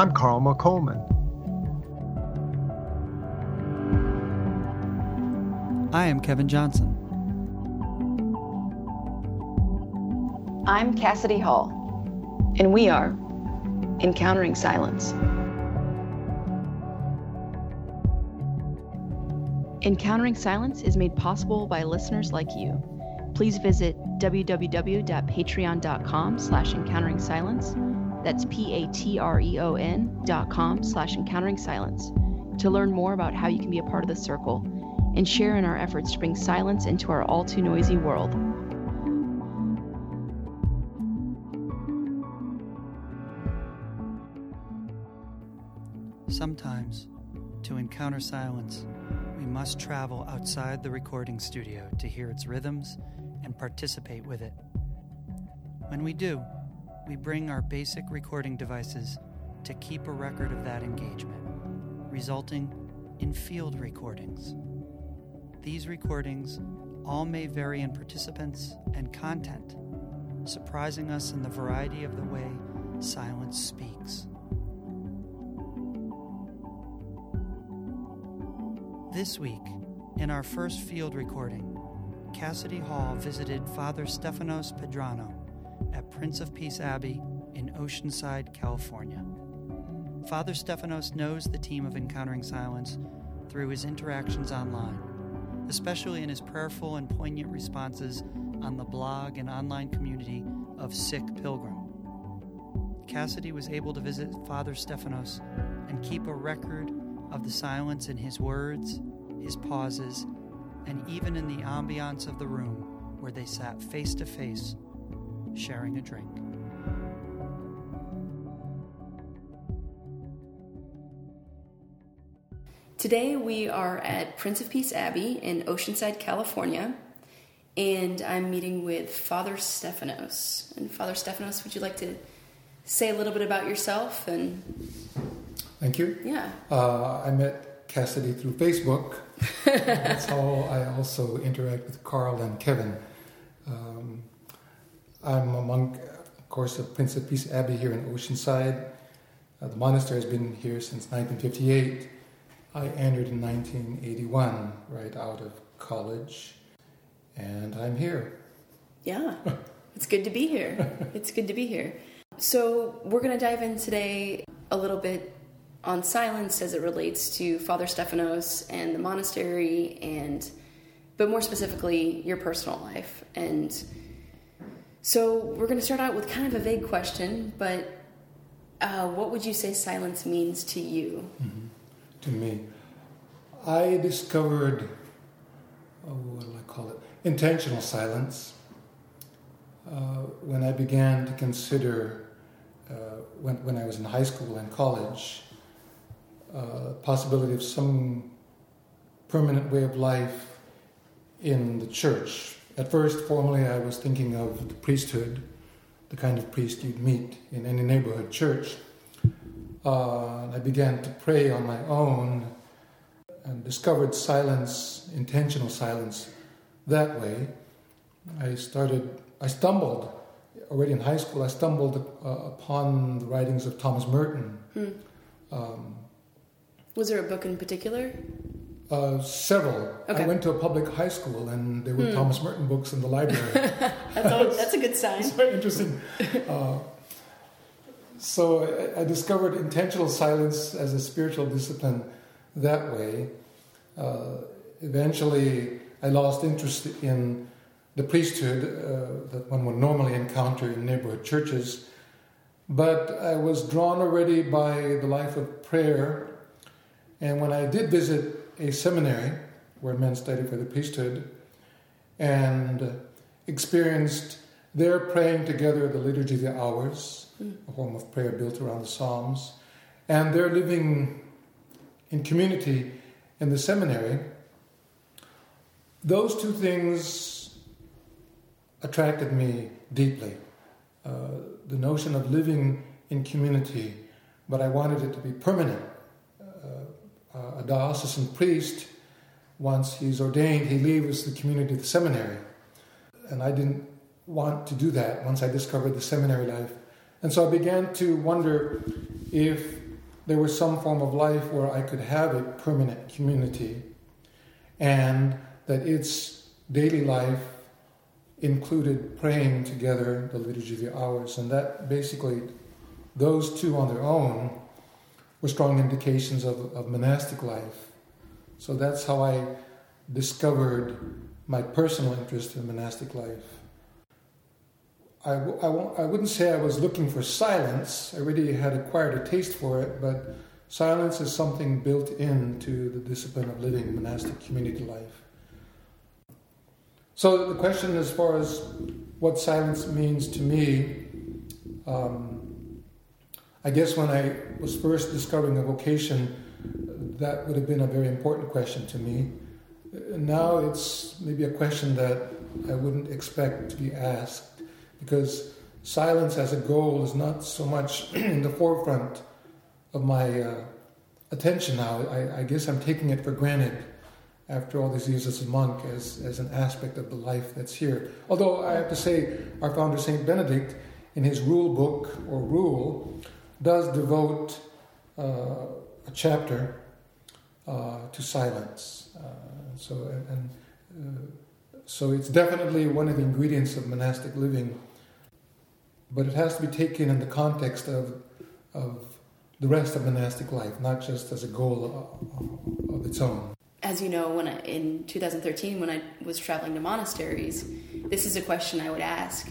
I'm Carl McColman. I am Kevin Johnson. I'm Cassidy Hall, and we are Encountering Silence. Encountering Silence is made possible by listeners like you. Please visit www.patreon.com slash encountering silence. That's P-A-T-R-E-O-N dot com slash encountering silence to learn more about how you can be a part of the circle and share in our efforts to bring silence into our all too noisy world. Sometimes, to encounter silence, we must travel outside the recording studio to hear its rhythms and participate with it. When we do, we bring our basic recording devices to keep a record of that engagement, resulting in field recordings. These recordings all may vary in participants and content, surprising us in the variety of the way silence speaks. This week, in our first field recording, Cassidy Hall visited Father Stephanos Pedrano at Prince of Peace Abbey in Oceanside, California. Father Stephanos knows the team of Encountering Silence through his interactions online, especially in his prayerful and poignant responses on the blog and online community of Sick Pilgrim. Cassidy was able to visit Father Stephanos and keep a record of the silence in his words, his pauses, and even in the ambiance of the room where they sat face to face, sharing a drink. Today we are at Prince of Peace Abbey in Oceanside, California, and I'm meeting with Father Stephanos. And Father Stephanos, would you like to say a little bit about yourself and Thank you. yeah. Uh, I met Cassidy through Facebook. That's how I also interact with Carl and Kevin. I'm a monk, of course, of Prince of Peace Abbey here in Oceanside. Uh, the monastery has been here since 1958. I entered in 1981, right out of college, and I'm here. Yeah, it's good to be here. It's good to be here. So, we're going to dive in today a little bit on silence as it relates to Father Stephanos and the monastery, and but more specifically, your personal life. And so, we're going to start out with kind of a vague question, but uh, what would you say silence means to you? to me. I discovered, oh, what do I call it? Intentional silence. Uh, when I began to consider, uh, when, when I was in high school and college, uh, possibility of some permanent way of life in the church. At first, formally, I was thinking of the priesthood, the kind of priest you'd meet in any neighborhood church. Uh, I began to pray on my own and discovered silence, intentional silence, that way. I started, I stumbled already in high school, I stumbled uh, upon the writings of Thomas Merton. Um, Was there a book in particular? Uh, several. Okay. I went to a public high school and there were Thomas Merton books in the library. That's, always, that's a good sign. It's very interesting. Uh, so I, I discovered intentional silence as a spiritual discipline that way. Uh, eventually, I lost interest in the priesthood uh, that one would normally encounter in neighborhood churches. But I was drawn already by the life of prayer. And when I did visit a seminary where men studied for the priesthood and experienced their praying together the liturgy of the hours, a form of prayer built around the Psalms, and their living in community in the seminary, those two things attracted me deeply. Uh, the notion of living in community, but I wanted it to be permanent. Uh, Uh, a diocesan priest, once he's ordained, he leaves the community of the seminary. And I didn't want to do that once I discovered the seminary life. And so I began to wonder if there was some form of life where I could have a permanent community and that its daily life included praying together the liturgy of the hours and that basically those two on their own were strong indications of, of monastic life so that's how i discovered my personal interest in monastic life I, I, I wouldn't say I was looking for silence. I already had acquired a taste for it, but silence is something built into the discipline of living monastic community life. So, the question as far as what silence means to me, um, I guess when I was first discovering a vocation, that would have been a very important question to me. Now it's maybe a question that I wouldn't expect to be asked because silence as a goal is not so much in the forefront of my uh, attention now. I, I, guess I'm taking it for granted after all these years as a monk as, as an aspect of the life that's here. Although I have to say, our founder, St. Benedict, in his rule book or rule, does devote uh, a chapter uh, to silence. Uh, so, and, and uh, so it's definitely one of the ingredients of monastic living but it has to be taken in the context of, of the rest of monastic life, not just as a goal of, of its own. As you know, when I, in 2013, when I was traveling to monasteries, this is a question I would ask,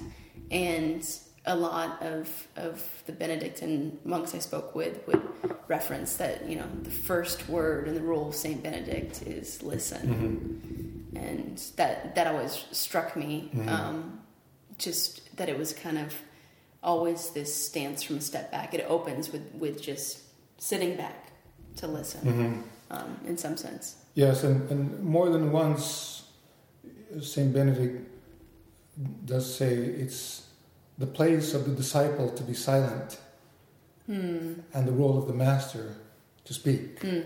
and a lot of of the Benedictine monks I spoke with would reference that you know the first word in the rule of Saint Benedict is listen, mm-hmm. and that that always struck me. Mm-hmm. Um, just that it was kind of always this stance from a step back. It opens with, with just sitting back to listen, mm-hmm. um, in some sense. Yes, and, and more than once, Saint Benedict does say it's the place of the disciple to be silent, hmm. and the role of the master to speak. Hmm.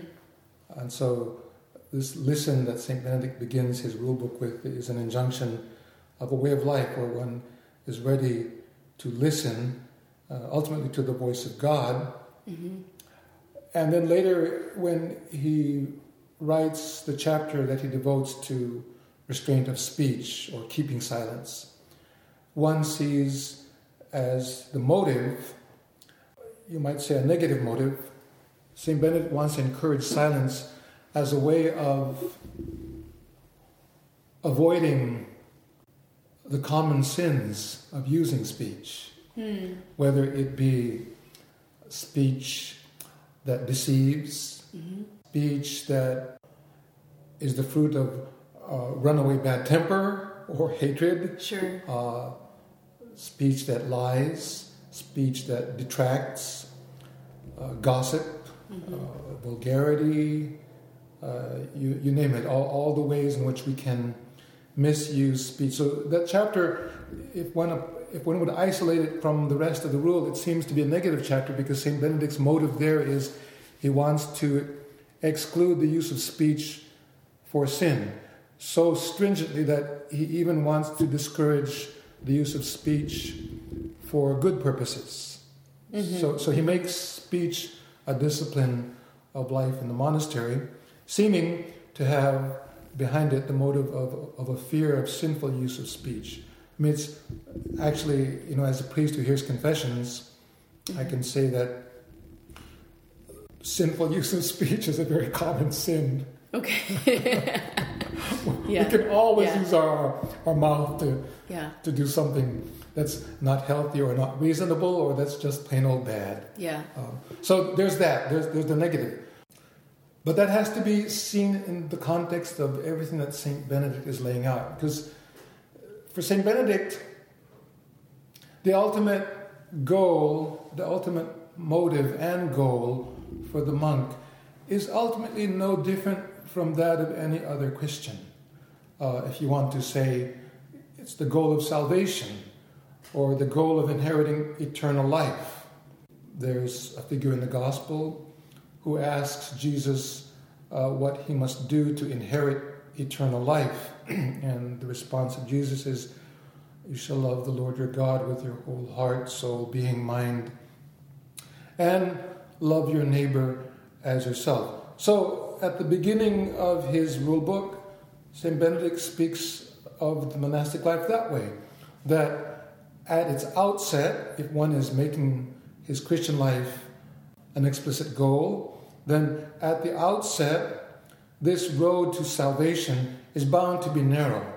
And so, this listen that Saint Benedict begins his rule book with is an injunction of a way of life where one is ready to listen uh, ultimately to the voice of God. Mm-hmm. And then later, when he writes the chapter that he devotes to restraint of speech or keeping silence, one sees as the motive, you might say a negative motive. St. Benedict once encouraged silence as a way of avoiding the common sins of using speech, hmm. whether it be speech that deceives, mm-hmm. speech that is the fruit of uh, runaway bad temper or hatred, sure. uh, speech that lies, speech that detracts, uh, gossip, mm-hmm. Uh, vulgarity, uh, you, you name it, all, all the ways in which we can misuse speech. So that chapter, if one if one would isolate it from the rest of the rule, it seems to be a negative chapter because Saint Benedict's motive there is he wants to exclude the use of speech for sin so stringently that he even wants to discourage the use of speech for good purposes. Mm-hmm. So, so he makes speech a discipline of life in the monastery, seeming to have behind it the motive of, of a fear of sinful use of speech. I mean, it's actually, you know, as a priest who hears confessions, mm-hmm. I can say that sinful use of speech is a very common sin. Okay. yeah. We can always yeah. use our, our mouth to, yeah. to do something that's not healthy or not reasonable or that's just plain old bad. Yeah. Um, so there's that, there's, there's the negative. But that has to be seen in the context of everything that St. Benedict is laying out. Because for St. Benedict, the ultimate goal, the ultimate motive and goal for the monk is ultimately no different from that of any other Christian. Uh, if you want to say it's the goal of salvation or the goal of inheriting eternal life. There's a figure in the gospel who asks Jesus uh, what he must do to inherit eternal life. and the response of Jesus is, You shall love the Lord your God with your whole heart, soul, being, mind. And love your neighbor as yourself. So, at the beginning of his rule book, St. Benedict speaks of the monastic life that way that at its outset, if one is making his Christian life an explicit goal, then at the outset, this road to salvation is bound to be narrow.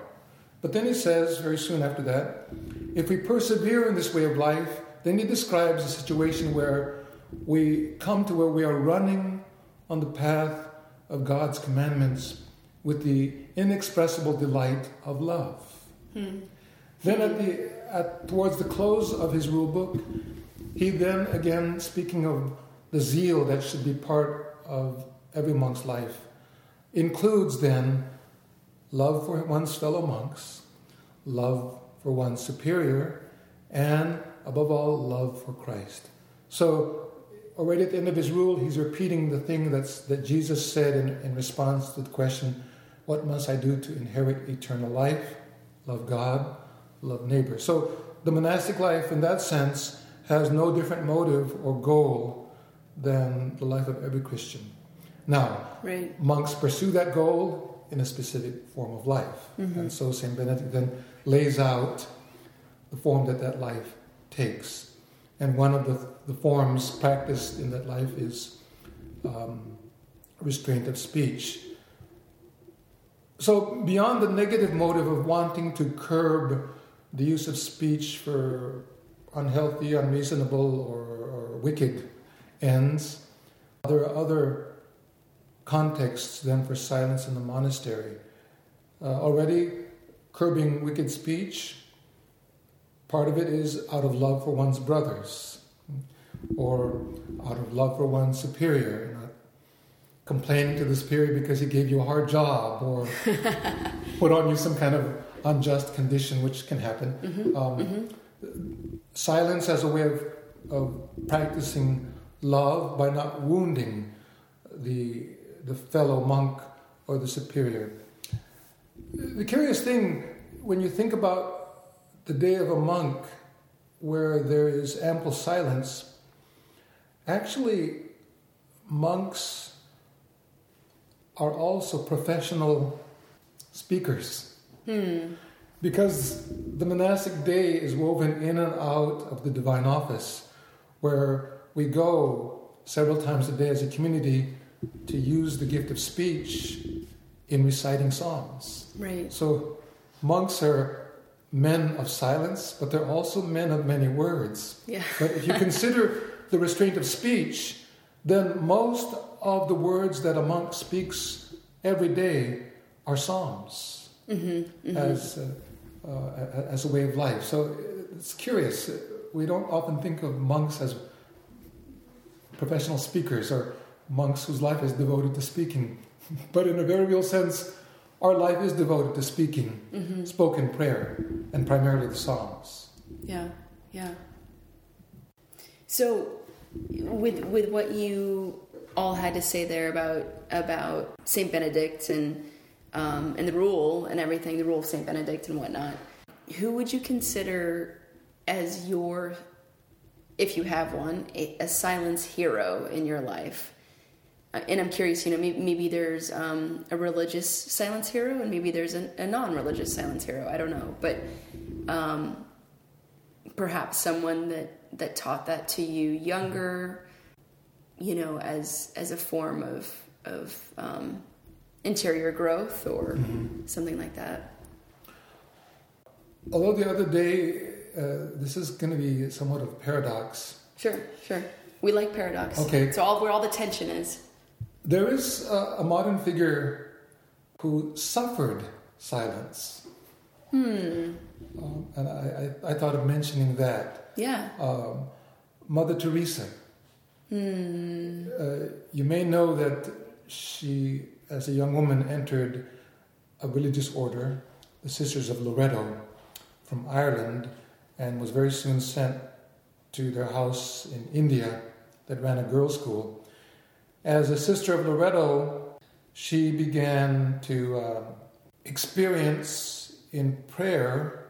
But then he says, very soon after that, if we persevere in this way of life, then he describes a situation where we come to where we are running on the path of God's commandments with the inexpressible delight of love. Hmm. Then, at the, at, towards the close of his rule book, he then, again, speaking of the zeal that should be part of every monk's life, includes then love for one's fellow monks, love for one's superior, and above all, love for Christ. So, already at the end of his rule, he's repeating the thing that's, that Jesus said in, in response to the question, What must I do to inherit eternal life? Love God, love neighbor. So, the monastic life, in that sense, has no different motive or goal than the life of every Christian. Now, right. monks pursue that goal in a specific form of life. Mm-hmm. And so St. Benedict then lays out the form that that life takes. And one of the, the forms practiced in that life is um, restraint of speech. So, beyond the negative motive of wanting to curb the use of speech for unhealthy, unreasonable, or, or wicked ends, there are other contexts then for silence in the monastery. Uh, already, curbing wicked speech, part of it is out of love for one's brothers, or out of love for one's superior, complaining to the superior because he gave you a hard job, or put on you some kind of unjust condition, which can happen. Mm-hmm. Um, mm-hmm. Silence as a way of, of practicing love by not wounding the the fellow monk or the superior. The curious thing, when you think about the day of a monk where there is ample silence, actually, monks are also professional speakers. Hmm. Because the monastic day is woven in and out of the divine office, where we go several times a day as a community to use the gift of speech in reciting psalms. Right. So monks are men of silence, but they're also men of many words. Yeah. but if you consider the restraint of speech, then most of the words that a monk speaks every day are psalms mm-hmm, mm-hmm. as uh, uh, as a way of life. So it's curious. We don't often think of monks as professional speakers or monks whose life is devoted to speaking. But in a very real sense, our life is devoted to speaking, mm-hmm. spoken prayer, and primarily the Psalms. Yeah, yeah. So, with with what you all had to say there about about Saint Benedict and um, and the rule and everything, the rule of Saint Benedict and whatnot, who would you consider as your, if you have one, a, a silence hero in your life? Uh, and I'm curious, you know, maybe, maybe there's um, a religious silence hero and maybe there's a, a non-religious silence hero. I don't know, but um, perhaps someone that that taught that to you younger, you know, as as a form of of um, interior growth or mm-hmm. something like that. Although the other day, uh, this is going to be somewhat of a paradox. Sure, sure. We like paradox. Okay. It's all where all the tension is. There is a, a modern figure who suffered silence. Hmm. Um, and I, I, I, thought of mentioning that. Yeah. Um, Mother Teresa. Hmm. Uh, you may know that she, as a young woman, entered a religious order, the Sisters of Loreto, from Ireland, and was very soon sent to their house in India that ran a girls' school. As a sister of Loreto, she began to uh, experience in prayer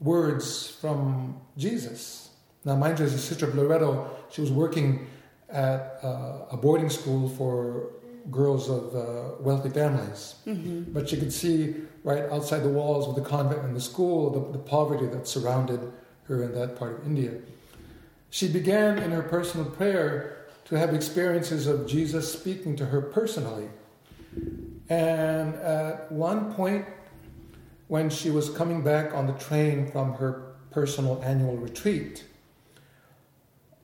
words from Jesus. Now, mind you, as a sister of Loreto, she was working at uh, a boarding school for girls of uh, wealthy families. Mm-hmm. But she could see right outside the walls of the convent and the school the, the poverty that surrounded her in that part of India. She began in her personal prayer to have experiences of Jesus speaking to her personally. And at one point, when she was coming back on the train from her personal annual retreat,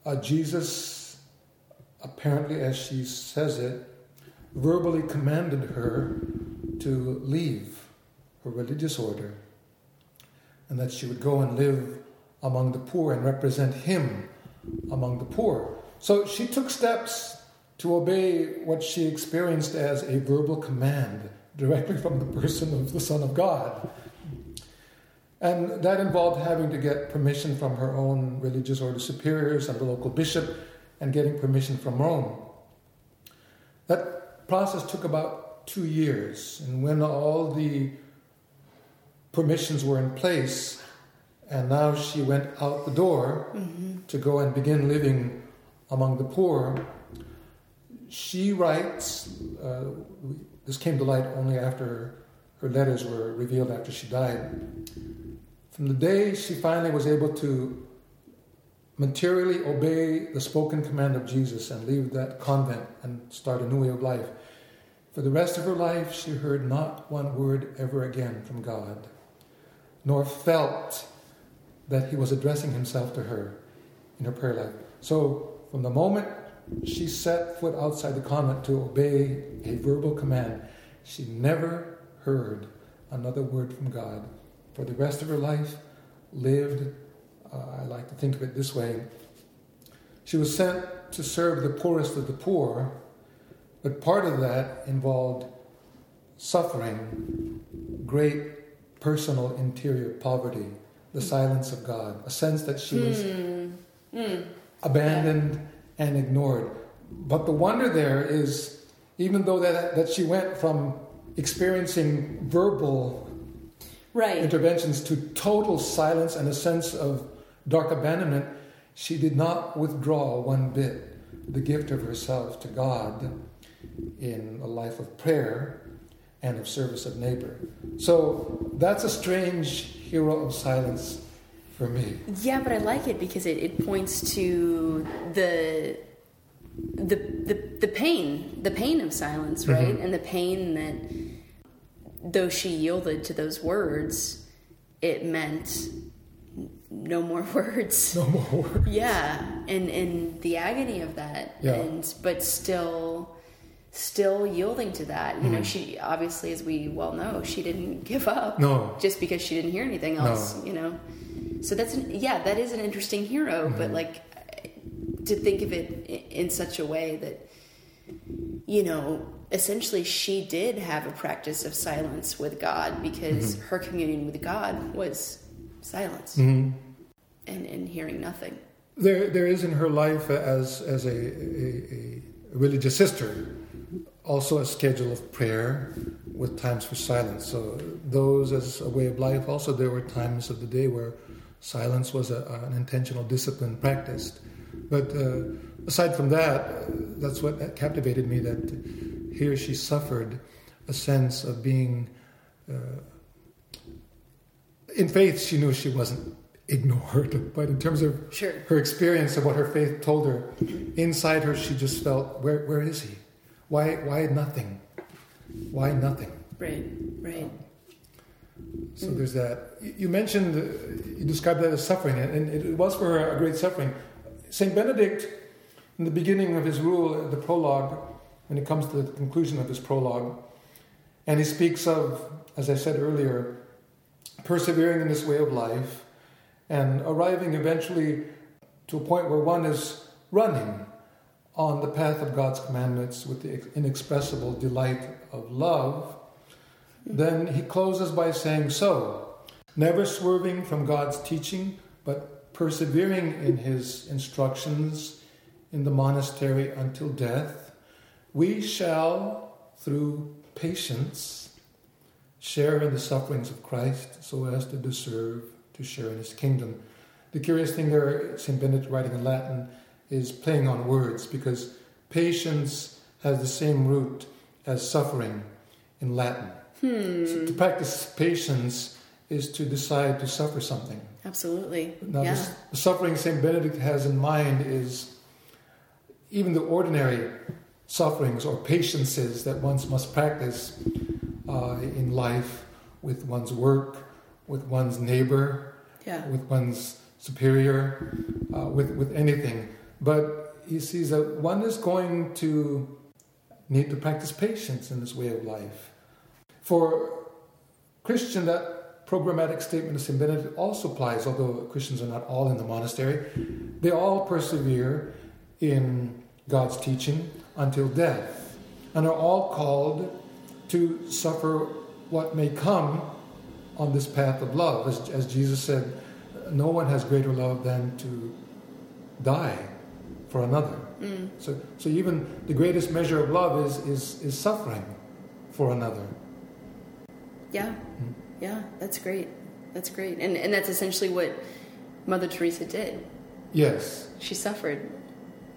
uh, Jesus, apparently as she says it, verbally commanded her to leave her religious order and that she would go and live among the poor and represent him among the poor. So she took steps to obey what she experienced as a verbal command directly from the person of the Son of God. And that involved having to get permission from her own religious order superiors and the local bishop and getting permission from Rome. That process took about two years. And when all the permissions were in place, and now she went out the door mm-hmm. to go and begin living among the poor. She writes, uh, this came to light only after her letters were revealed after she died. From the day she finally was able to materially obey the spoken command of Jesus and leave that convent and start a new way of life, for the rest of her life she heard not one word ever again from God, nor felt that he was addressing himself to her in her prayer life. So, from the moment she set foot outside the convent to obey a verbal command, she never heard another word from God. For the rest of her life, lived, uh, I like to think of it this way. She was sent to serve the poorest of the poor, but part of that involved suffering, great personal interior poverty the silence of God, a sense that she was mm. Mm. abandoned and ignored. But the wonder there is, even though that, that she went from experiencing verbal right. interventions to total silence and a sense of dark abandonment, she did not withdraw one bit the gift of herself to God in a life of prayer and of service of neighbor. So that's a strange hero of silence for me. Yeah, but I like it because it, it points to the the the the pain, the pain of silence, mm-hmm. right? Mm-hmm. And the pain that though she yielded to those words, it meant no more words. No more words. Yeah, and and the agony of that, yeah. and but still still yielding to that. You mm know, mm-hmm. she obviously, as we well know, she didn't give up. No, just because she didn't hear anything else. No. You know, so that's an, yeah, that is an interesting hero. Mm-hmm. But like to think of it in such a way that you know, essentially, she did have a practice of silence with God because mm-hmm. her communion with God was silence mm-hmm. and and hearing nothing. There, there is in her life as as a, a, a religious sister also a schedule of prayer with times for silence. So those as a way of life. Also, there were times of the day where silence was a, an intentional discipline practiced. But uh, aside from that, that's what captivated me. That here she suffered a sense of being. Uh, in faith, she knew she wasn't ignored, but in terms of sure. her experience of what her faith told her, inside her, she just felt, "Where, where is he?" Why, why nothing? Why nothing? Right, right. So there's that. You mentioned, uh, you described that as suffering, and it was for her a great suffering. St. Benedict, in the beginning of his rule, uh, the prologue, when it comes to the conclusion of his prologue, and he speaks of, as I said earlier, persevering in this way of life and arriving eventually to a point where one is running on the path of God's commandments with the inexpressible delight of love, then he closes by saying, So, never swerving from God's teaching, but persevering in his instructions in the monastery until death, we shall, through patience, share in the sufferings of Christ so as to deserve to share in his kingdom. The curious thing there, St. Benedict writing in Latin, is playing on words because patience has the same root as suffering in Latin. Hmm. So to practice patience is to decide to suffer something. Absolutely. Now, yeah. the suffering St. Benedict has in mind is even the ordinary sufferings or patiences that one must practice uh, in life with one's work, with one's neighbor, yeah. with one's superior, uh, with, with anything. But he sees that one is going to need to practice patience in this way of life. For Christian, that programmatic statement of St. Benedict also applies, although Christians are not all in the monastery. They all persevere in God's teaching until death and are all called to suffer what may come on this path of love. As, as Jesus said, no one has greater love than to die for another. Mm. So, so even the greatest measure of love is, is, is suffering for another. Yeah. Yeah, that's great. That's great. And and that's essentially what Mother Teresa did. Yes, She suffered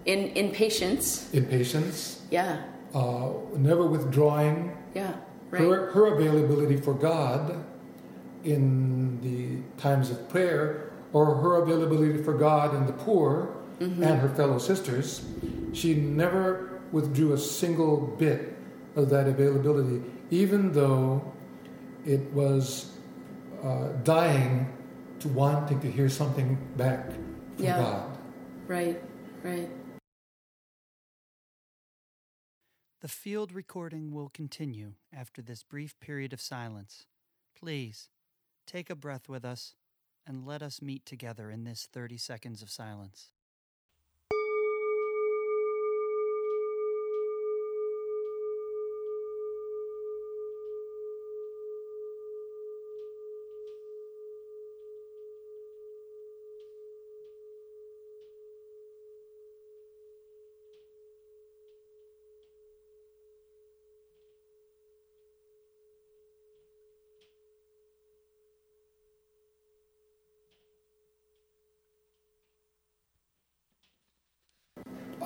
in in patience. in patience, Yeah. uh, never withdrawing, Yeah. Right. her, her availability for God in the times of prayer, or her availability for God and the poor Mm-hmm. and her fellow sisters, she never withdrew a single bit of that availability, even though it was uh, dying to wanting to hear something back from Yeah. God. Right. Right. The field recording will continue after this brief period of silence. Please take a breath with us and let us meet together in this 30 seconds of silence.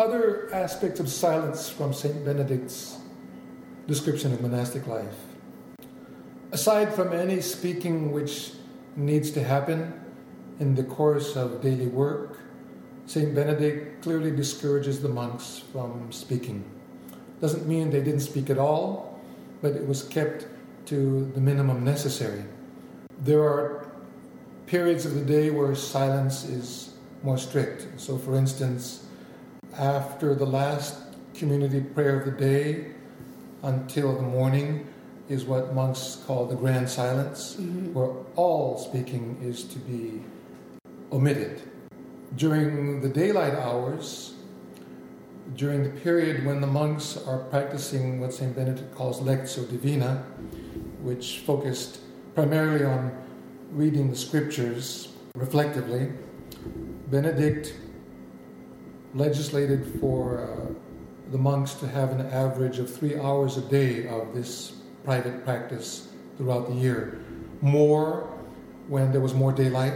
Other aspects of silence from St. Benedict's description of monastic life. Aside from any speaking which needs to happen in the course of daily work, St. Benedict clearly discourages the monks from speaking. Doesn't mean they didn't speak at all, but it was kept to the minimum necessary. There are periods of the day where silence is more strict. So, for instance, after the last community prayer of the day until the morning is what monks call the grand silence, Mm-hmm. where all speaking is to be omitted. During the daylight hours, during the period when the monks are practicing what St. Benedict calls Lectio Divina, which focused primarily on reading the scriptures reflectively, Benedict legislated for uh, the monks to have an average of three hours a day of this private practice throughout the year. More when there was more daylight,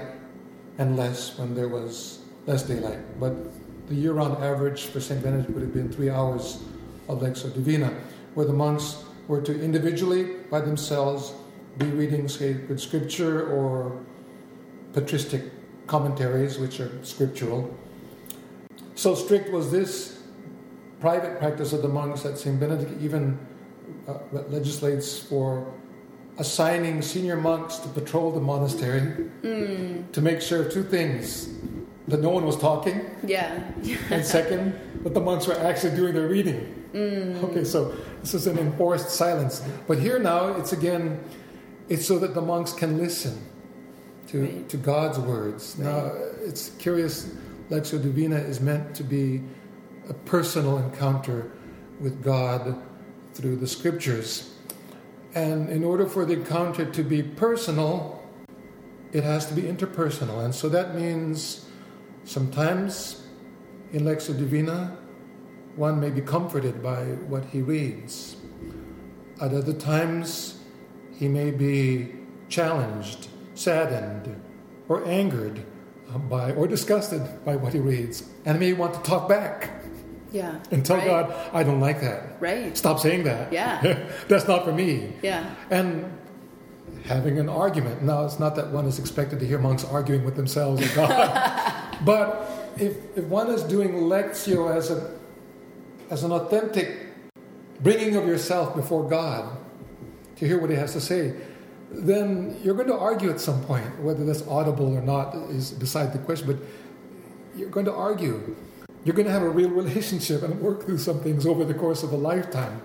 and less when there was less daylight. But the year round average for St. Benedict would have been three hours of Lectio Divina, where the monks were to individually, by themselves, be reading sacred scripture or patristic commentaries, which are scriptural. So strict was this private practice of the monks that St. Benedict even uh, legislates for assigning senior monks to patrol the monastery to make sure of two things that no one was talking, Yeah. and second, that the monks were actually doing their reading. Okay, so this is an enforced silence. But here now, it's again, it's so that the monks can listen to, Right. to God's words. Now, it's curious, Lectio Divina is meant to be a personal encounter with God through the scriptures. And in order for the encounter to be personal, it has to be interpersonal. And so that means sometimes in Lectio Divina, one may be comforted by what he reads. At other times, he may be challenged, saddened, or angered Um, by or disgusted by what he reads, and may want to talk back Yeah. and tell right. God, "I don't like that. Right. Stop saying that. Yeah. That's not for me." Yeah. And having an argument. Now, it's not that one is expected to hear monks arguing with themselves or God, but if, if one is doing lectio as a as an authentic bringing of yourself before God to hear what He has to say, then you're going to argue at some point. Whether that's audible or not is beside the question, but you're going to argue. You're going to have a real relationship and work through some things over the course of a lifetime.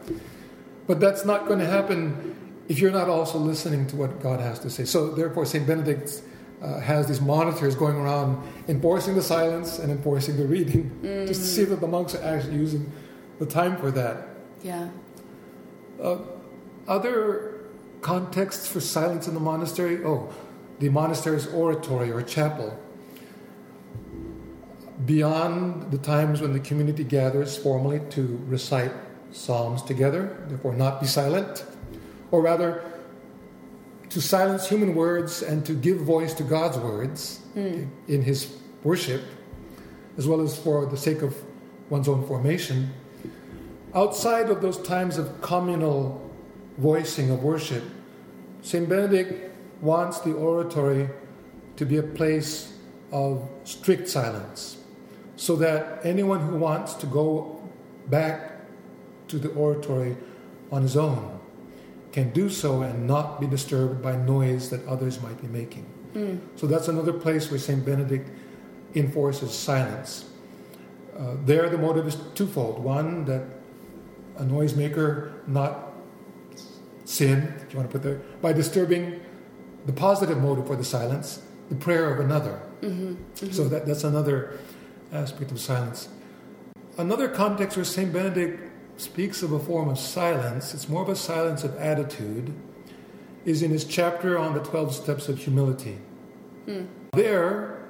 But that's not going to happen if you're not also listening to what God has to say. So, therefore, St. Benedict uh, has these monitors going around enforcing the silence and enforcing the reading, just to see that the monks are actually using the time for that. Yeah. Uh, other contexts for silence in the monastery? Oh, the monastery's oratory or chapel. Beyond the times when the community gathers formally to recite psalms together, therefore not be silent, or rather to silence human words and to give voice to God's words hmm. in his worship, as well as for the sake of one's own formation. Outside of those times of communal voicing of worship, St. Benedict wants the oratory to be a place of strict silence, so that anyone who wants to go back to the oratory on his own can do so and not be disturbed by noise that others might be making. So that's another place where St. Benedict enforces silence. Uh, there, the motive is twofold. One, that a noisemaker not sin, if you want to put that, by disturbing the positive motive for the silence, the prayer of another. Mm-hmm, mm-hmm. So that, that's another aspect of silence. Another context where St. Benedict speaks of a form of silence, it's more of a silence of attitude, is in his chapter on the 12 steps of humility. Hmm. There,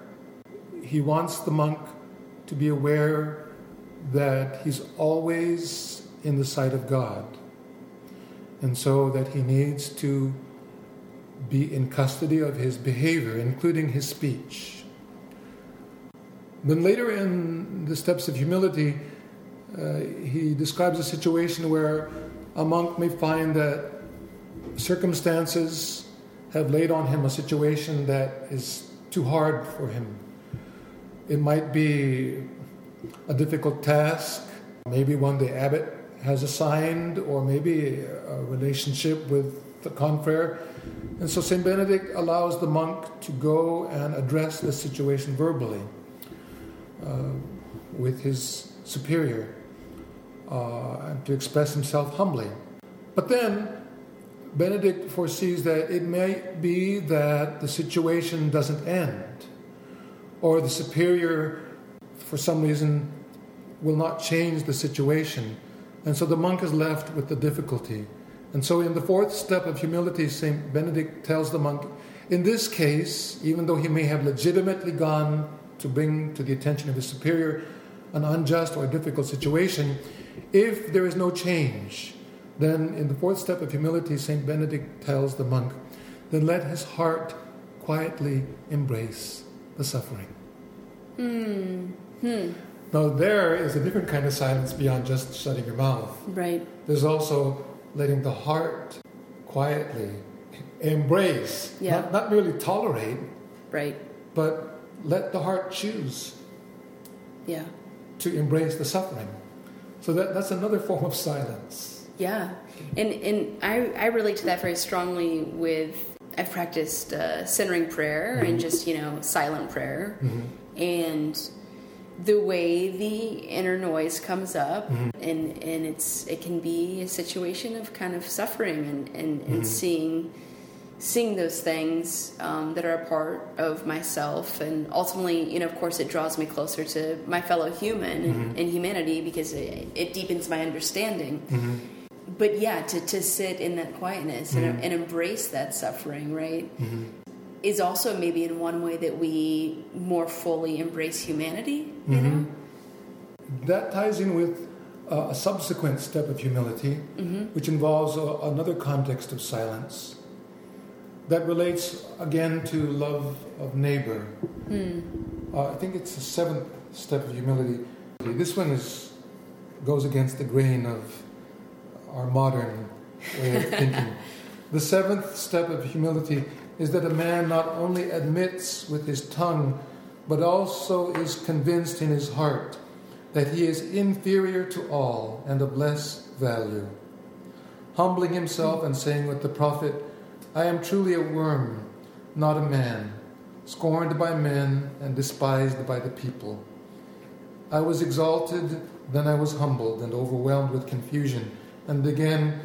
he wants the monk to be aware that he's always in the sight of God, and so that he needs to be in custody of his behavior, including his speech. Then later in the steps of humility, uh, he describes a situation where a monk may find that circumstances have laid on him a situation that is too hard for him. It might be a difficult task, maybe one day abbot has assigned, or maybe a relationship with the confrere. And so St. Benedict allows the monk to go and address the situation verbally uh, with his superior uh, and to express himself humbly. But then Benedict foresees that it may be that the situation doesn't end, or the superior, for some reason, will not change the situation. And so the monk is left with the difficulty. And so, in the fourth step of humility, St. Benedict tells the monk, in this case, even though he may have legitimately gone to bring to the attention of his superior an unjust or difficult situation, if there is no change, then in the fourth step of humility, St. Benedict tells the monk, then let his heart quietly embrace the suffering. Hmm, hmm. Now, there is a different kind of silence beyond just shutting your mouth. Right. There's also letting the heart quietly embrace, Yeah. not, not merely tolerate, Right. but let the heart choose Yeah. to embrace the suffering. So that, that's another form of silence. Yeah, and and I I relate to that very strongly with I've practiced uh, centering prayer and just you know silent prayer, and the way the inner noise comes up, mm-hmm. and and it's it can be a situation of kind of suffering and and, and mm-hmm. seeing seeing those things um, that are a part of myself. And ultimately you know of course it draws me closer to my fellow human and, mm-hmm. and humanity because it, it deepens my understanding. But yeah to, to sit in that quietness and, and embrace that suffering right is also maybe in one way that we more fully embrace humanity you know That ties in with uh, a subsequent step of humility, which involves uh, another context of silence. that relates again to love of neighbor. Hmm. Uh, I think it's the seventh step of humility. This one is goes against the grain of our modern way of thinking. the seventh step of humility is that a man not only admits with his tongue, but also is convinced in his heart that he is inferior to all and of less value. Humbling himself and saying with the prophet, I am truly a worm, not a man, scorned by men and despised by the people. I was exalted, then I was humbled and overwhelmed with confusion. And again,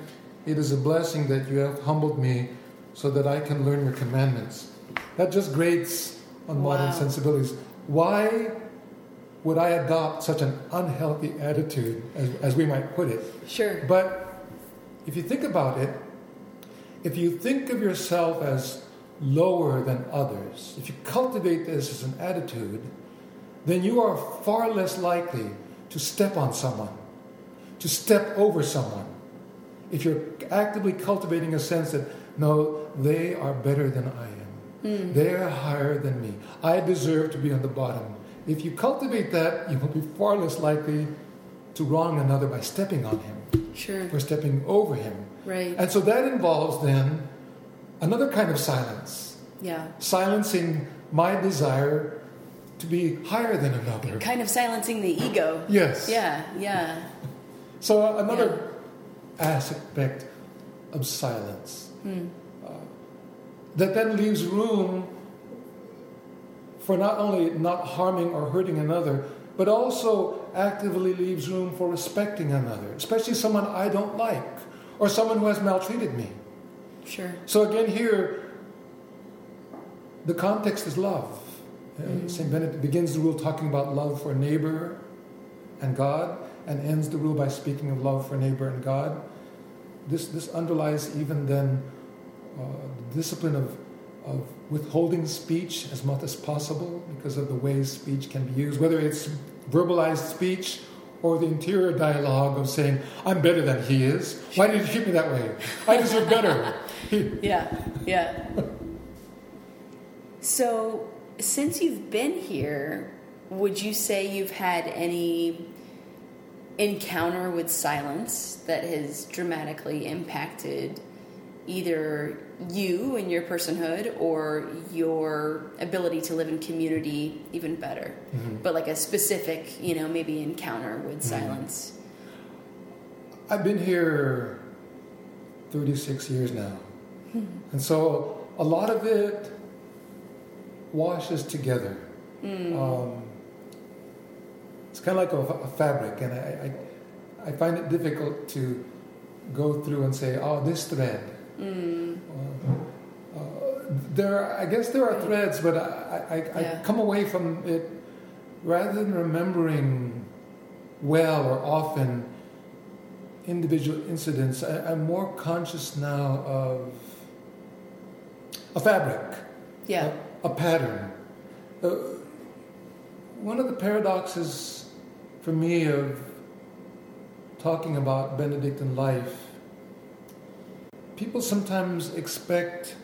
it is a blessing that you have humbled me so that I can learn your commandments. That just grates on modern Wow. sensibilities. Why would I adopt such an unhealthy attitude, as, as we might put it? Sure. But if you think about it, if you think of yourself as lower than others, if you cultivate this as an attitude, then you are far less likely to step on someone, to step over someone. If you're actively cultivating a sense that, no, they are better than I am, they are higher than me, I deserve to be on the bottom. If you cultivate that, you will be far less likely to wrong another by stepping on him Sure. or stepping over him. Right. And so that involves then another kind of silence, Yeah. silencing my desire to be higher than another. Kind of silencing the ego. Yes. Yeah. Yeah. So another aspect of silence Hmm. That then leaves room for not only not harming or hurting another, but also actively leaves room for respecting another, especially someone I don't like or someone who has maltreated me. Sure. So again, here, the context is love. Uh, St. Benedict begins the rule talking about love for neighbor and God, and ends the rule by speaking of love for neighbor and God. This, this underlies even then Uh, the discipline of, of withholding speech as much as possible because of the ways speech can be used, whether it's verbalized speech or the interior dialogue of saying, I'm better than he is. Why did you treat me that way? I deserve better. Yeah. Yeah. so, since you've been here, would you say you've had any encounter with silence that has dramatically impacted either you and your personhood or your ability to live in community even better? Mm-hmm. But like a specific, you know, maybe encounter with mm-hmm. silence. I've been here 36 years now. Hmm. And so a lot of it washes together. Mm. Um, it's kind of like a, a fabric, and I, I, I find it difficult to go through and say, oh, this thread. Uh, uh, there, are, I guess there are threads, but I, I, I Yeah. come away from it rather than remembering well or often individual incidents. I, I'm more conscious now of a fabric, Yeah. a, a pattern. Uh, one of the paradoxes for me of talking about Benedictine life, people sometimes expect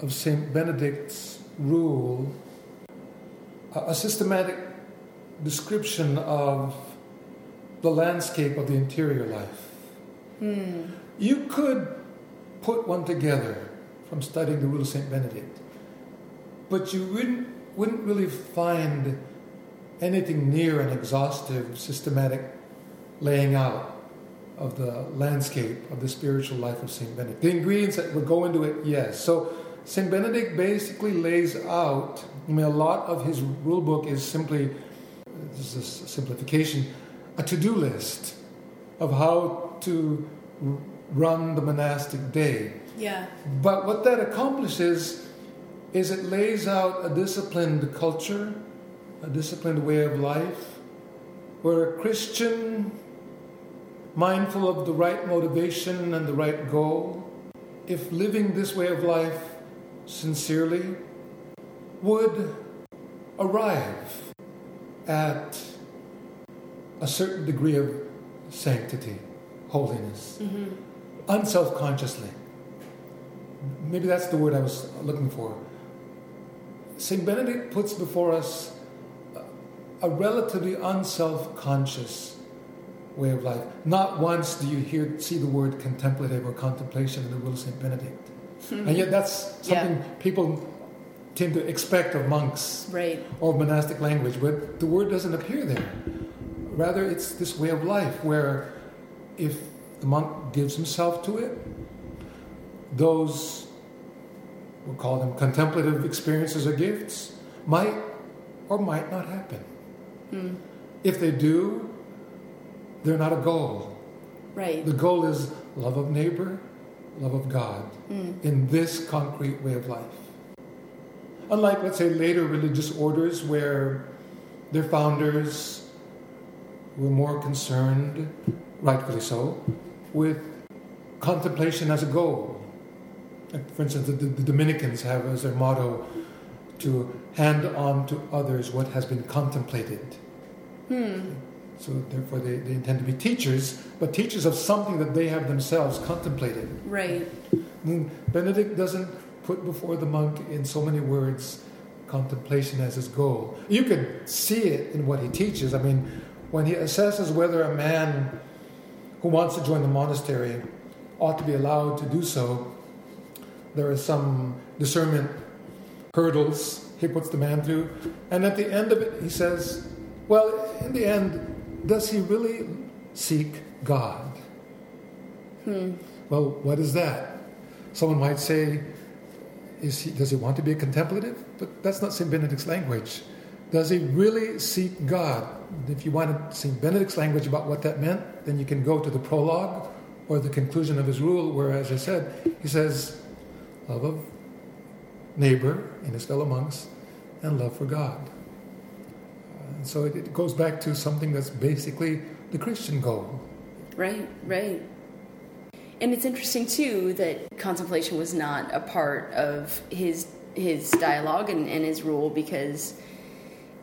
of Saint Benedict's rule a, systematic description of the landscape of the interior life. Hmm. You could put one together from studying the rule of Saint Benedict, but you wouldn't, wouldn't really find anything near an exhaustive, systematic laying out of the landscape of the spiritual life of Saint Benedict. The ingredients that would go into it, yes. So Saint Benedict basically lays out. I mean, a lot of his rule book is simply this is a simplification, a to-do list of how to run the monastic day. Yeah. But what that accomplishes is it lays out a disciplined culture, a disciplined way of life, where a Christian, mindful of the right motivation and the right goal, if living this way of life sincerely, would arrive at a certain degree of sanctity, holiness, mm-hmm. unself consciously. maybe that's the word I was looking for. St. Benedict puts before us a relatively unself conscious way of life. Not once do you hear see the word contemplative or contemplation in the will of St. Benedict. and yet that's something Yeah. people tend to expect of monks Right. or monastic language, but the word doesn't appear there. Rather, it's this way of life where if the monk gives himself to it, those, we'll call them contemplative experiences or gifts, might or might not happen. Hmm. If they do, they're not a goal. Right. The goal is love of neighbor, love of God Hmm. in this concrete way of life. Unlike, let's say, later religious orders where their founders were more concerned, rightfully so, with contemplation as a goal. Like, for instance, the, the Dominicans have as their motto to hand on to others what has been contemplated. Hmm. So, therefore, they, they intend to be teachers, but teachers of something that they have themselves contemplated. Right. Benedict doesn't put before the monk in so many words contemplation as his goal. You can see it in what he teaches. I mean, when he assesses whether a man who wants to join the monastery ought to be allowed to do so, there are some discernment hurdles he puts the man through. And at the end of it, he says, Well, in the end, does he really seek God? Hmm. Well, what is that? Someone might say, is he, does he want to be a contemplative? But that's not St. Benedict's language. Does he really seek God? If you want St. Benedict's language about what that meant, then you can go to the prologue or the conclusion of his rule, where, as I said, he says, love of neighbor and his fellow monks, and love for God. And so it, it goes back to something that's basically the Christian goal. Right, right. And it's interesting too that contemplation was not a part of his his dialogue and, and his rule because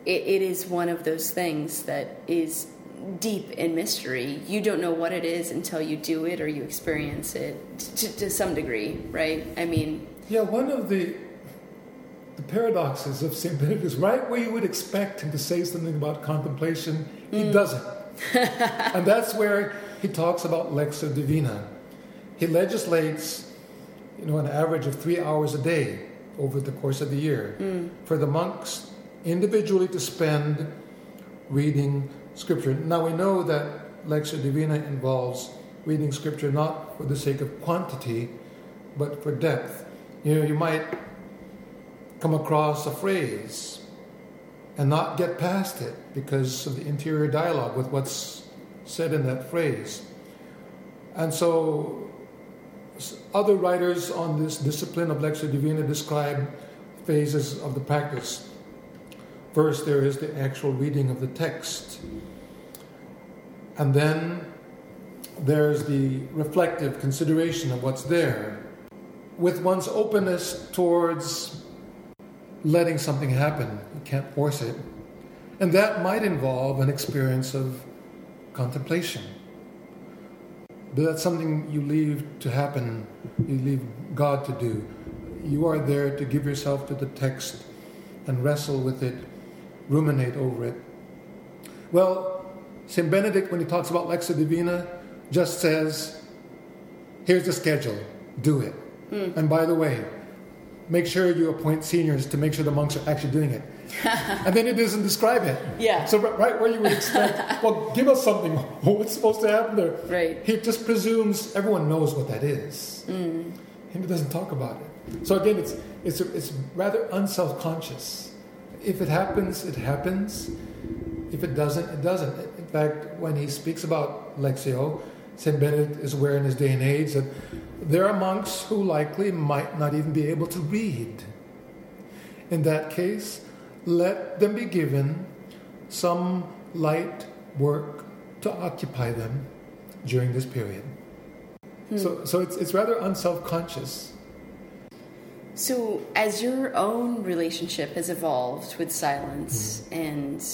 it, it is one of those things that is deep in mystery. You don't know what it is until you do it or you experience it to, to some degree, right? I mean, Yeah, one of the the paradoxes of St. Benedict is right where you would expect him to say something about contemplation, he mm. doesn't. and that's where he talks about Lectio Divina. He legislates, you know, an average of three hours a day over the course of the year mm. for the monks individually to spend reading Scripture. Now we know that Lectio Divina involves reading Scripture not for the sake of quantity, but for depth. You know, you might come across a phrase and not get past it because of the interior dialogue with what's said in that phrase. And so, other writers on this discipline of Lectio Divina describe phases of the practice. First, there is the actual reading of the text. And then there's the reflective consideration of what's there with one's openness towards letting something happen. You can't force it. And that might involve an experience of contemplation. But that's something you leave to happen, you leave God to do. You are there to give yourself to the text and wrestle with it, ruminate over it. Well, St. Benedict, when he talks about Lectio Divina, just says, here's the schedule, do it. Hmm. And by the way, make sure you appoint seniors to make sure the monks are actually doing it. and then it doesn't describe it. Yeah. So right where you would expect, well, give us something. What's supposed to happen there? Right. He just presumes everyone knows what that is. And he doesn't talk about it. So again, it's it's it's rather unself-conscious. If it happens, it happens. If it doesn't, it doesn't. In fact, when he speaks about Lectio, St. Benedict is aware in his day and age that there are monks who likely might not even be able to read. In that case, let them be given some light work to occupy them during this period. Hmm. So, so it's, it's rather unself-conscious. So, as your own relationship has evolved with silence, hmm. and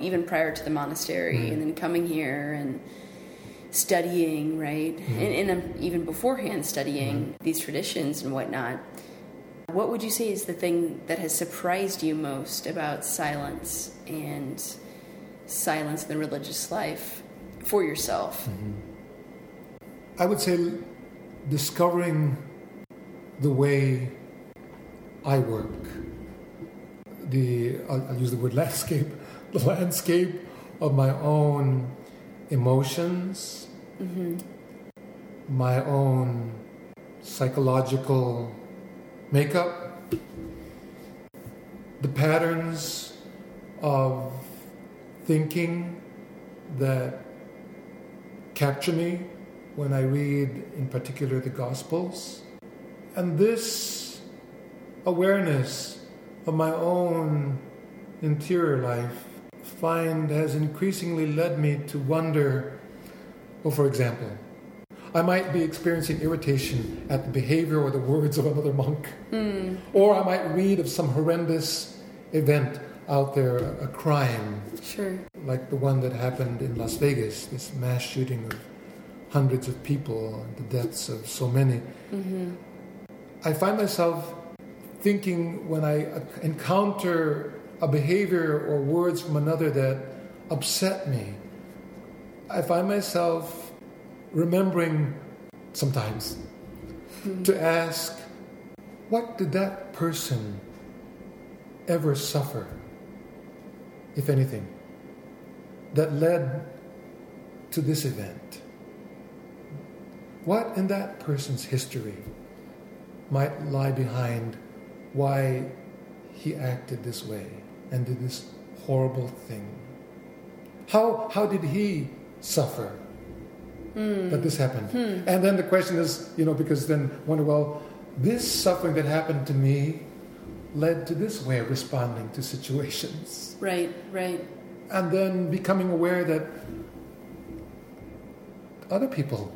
even prior to the monastery, hmm. and then coming here and studying, right? Mm-hmm. And, and even beforehand studying mm-hmm. these traditions and whatnot. What would you say is the thing that has surprised you most about silence and silence in the religious life for yourself? Mm-hmm. I would say discovering the way I work. The I'll, I'll use the word landscape, the landscape of my own emotions, mm-hmm. my own psychological makeup, the patterns of thinking that capture me when I read, in particular, the Gospels. And this awareness of my own interior life find has increasingly led me to wonder well for example i might be experiencing irritation at the behavior or the words of another monk mm. or i might read of some horrendous event out there a crime sure like the one that happened in las vegas this mass shooting of hundreds of people and the deaths of so many mm-hmm. i find myself thinking when i encounter a behavior or words from another that upset me, I find myself remembering sometimes to ask, what did that person ever suffer, if anything, that led to this event? What in that person's history might lie behind why he acted this way? And did this horrible thing. How, how did he suffer mm. that this happened? Hmm. And then the question is, you know, because then wonder, well, this suffering that happened to me led to this way of responding to situations. Right, right. And then becoming aware that other people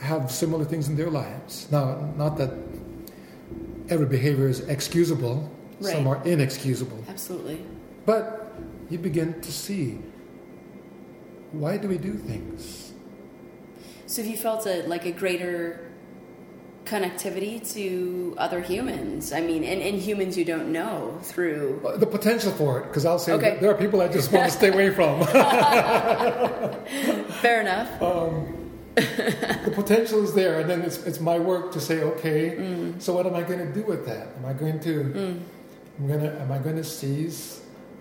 have similar things in their lives. Now, not that every behavior is excusable, Right. Some are inexcusable. Absolutely. But you begin to see why do we do things? So have you felt a like a greater connectivity to other humans? I mean, and, and humans you don't know through the potential for it. Because I'll say okay. there are people I just want to stay away from. Fair enough. Um, the potential is there, and then it's it's my work to say, okay, mm. so what am I going to do with that? Am I going to mm I'm gonna, am I going to seize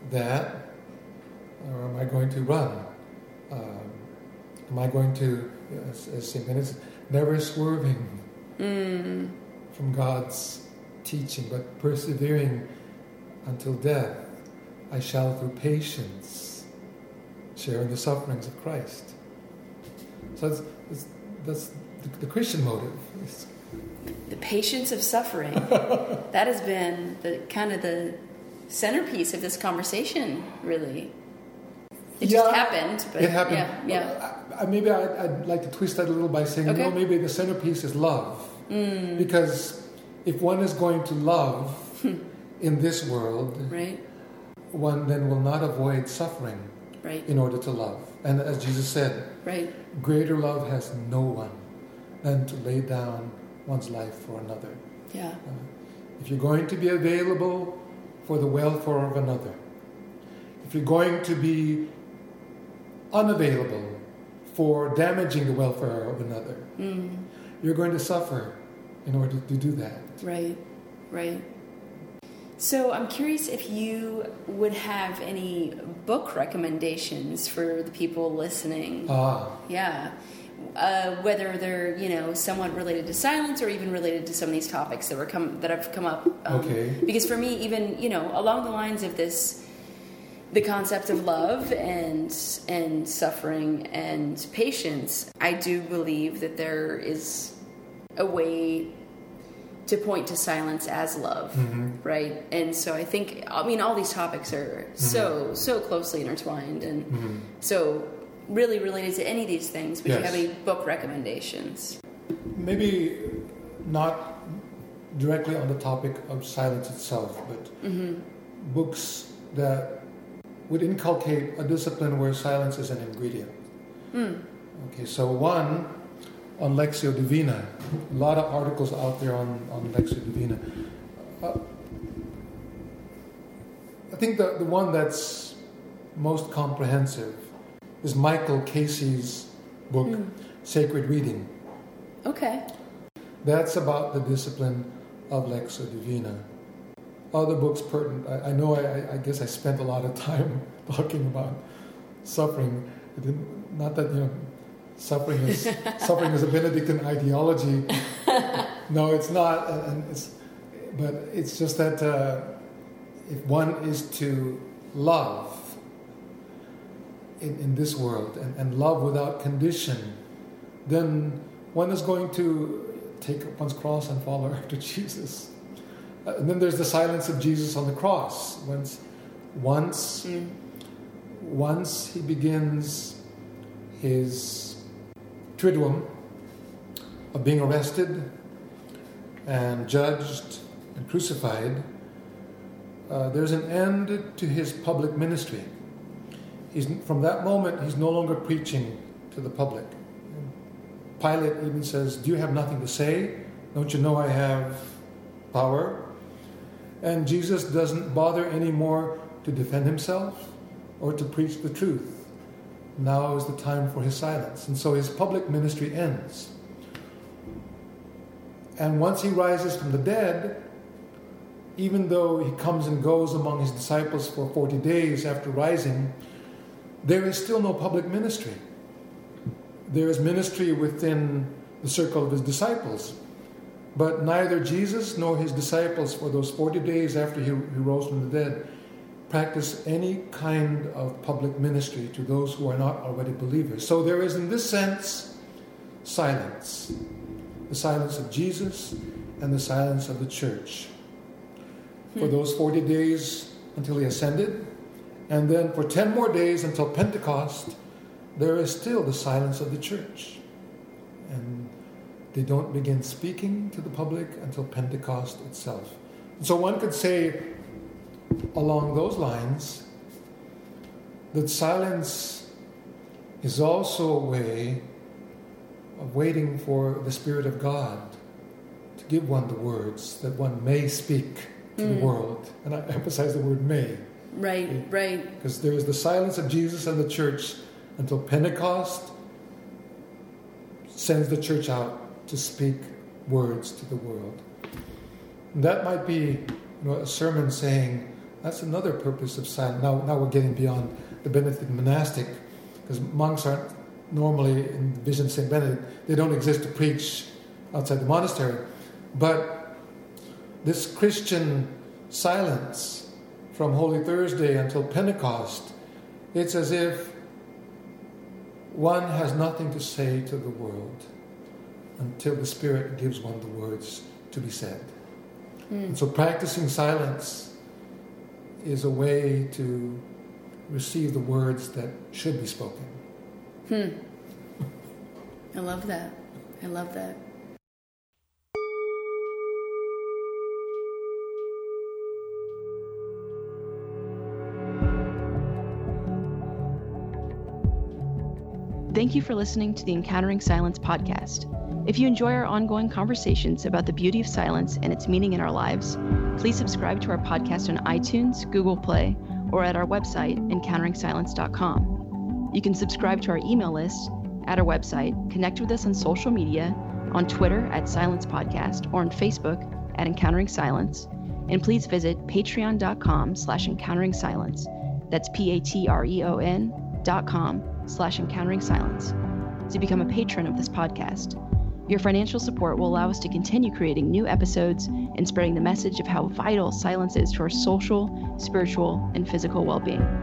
that, or am I going to run? Um, am I going to, as, as St. Benedict never swerving mm. from God's teaching, but persevering until death? I shall, through patience, share in the sufferings of Christ. So that's, that's, that's the, the Christian motive. The patience of suffering. that has been the kind of the centerpiece of this conversation, really. It yeah, just happened. But it happened. Yeah, yeah. I, I, maybe I, would like to twist that a little by saying, okay. no, maybe the centerpiece is love. Mm. Because if one is going to love in this world, right. one then will not avoid suffering right. in order to love. And as Jesus said, right. greater love has no one than to lay down one's life for another. Yeah. Uh, if you're going to be available for the welfare of another, if you're going to be unavailable for damaging the welfare of another, mm. you're going to suffer in order to do that. Right, right. So I'm curious if you would have any book recommendations for the people listening. Ah. Yeah uh, whether they're you know somewhat related to silence or even related to some of these topics that were come that have come up. Um, okay. Because for me, even you know along the lines of this, the concept of love and and suffering and patience, I do believe that there is a way to point to silence as love, mm-hmm. right? And so I think I mean all these topics are mm-hmm. so so closely intertwined, and mm-hmm. so really related to any of these things, would yes. you have any book recommendations? Maybe not directly on the topic of silence itself, but mm-hmm. books that would inculcate a discipline where silence is an ingredient. Mm. Okay, so one on Lectio Divina. A lot of articles out there on, on Lectio Divina. Uh, I think the, the one that's most comprehensive is Michael Casey's book, Mm. Sacred Reading. Okay. That's about the discipline of Lectio Divina. Other books pertinent. I, I know I, I guess I spent a lot of time talking about suffering. I didn't, not that, you know, suffering is, suffering is a Benedictine ideology. No, it's not. And it's, but it's just that uh, if one is to love in, in this world and, and love without condition, then one is going to take up one's cross and follow after Jesus. Uh, and then there's the silence of Jesus on the cross. Once, once, Mm. once he begins his triduum of being arrested and judged and crucified, uh, there's an end to his public ministry. He's, from that moment, he's no longer preaching to the public. Pilate even says, Do you have nothing to say? Don't you know I have power? And Jesus doesn't bother anymore to defend himself or to preach the truth. Now is the time for his silence. And so his public ministry ends. And once he rises from the dead, even though he comes and goes among his disciples for 40 days after rising, there is still no public ministry. There is ministry within the circle of his disciples. But neither Jesus nor his disciples, for those 40 days after he, he rose from the dead, practice any kind of public ministry to those who are not already believers. So there is, in this sense, silence the silence of Jesus and the silence of the church. For hmm. those 40 days until he ascended, and then for 10 more days until Pentecost, there is still the silence of the church. And they don't begin speaking to the public until Pentecost itself. So one could say, along those lines, that silence is also a way of waiting for the Spirit of God to give one the words that one may speak to the Mm. world. And I emphasize the word may. Right, right. Because there is the silence of Jesus and the church until Pentecost sends the church out to speak words to the world. And that might be you know, a sermon saying that's another purpose of silence. Now, now we're getting beyond the Benedictine monastic because monks aren't normally in the vision of St. Benedict, they don't exist to preach outside the monastery. But this Christian silence from Holy Thursday until Pentecost, it's as if one has nothing to say to the world until the Spirit gives one the words to be said. Mm. And so practicing silence is a way to receive the words that should be spoken. Hmm. I love that. I love that. Thank you for listening to the Encountering Silence podcast. If you enjoy our ongoing conversations about the beauty of silence and its meaning in our lives, please subscribe to our podcast on iTunes, Google Play, or at our website, encounteringsilence.com. You can subscribe to our email list at our website, connect with us on social media, on Twitter at Silence Podcast, or on Facebook at Encountering Silence, and please visit patreon.com slash encountering silence. That's P-A-T-R-E-O-N dot com slash encountering silence to become a patron of this podcast. Your financial support will allow us to continue creating new episodes and spreading the message of how vital silence is to our social, spiritual, and physical well being.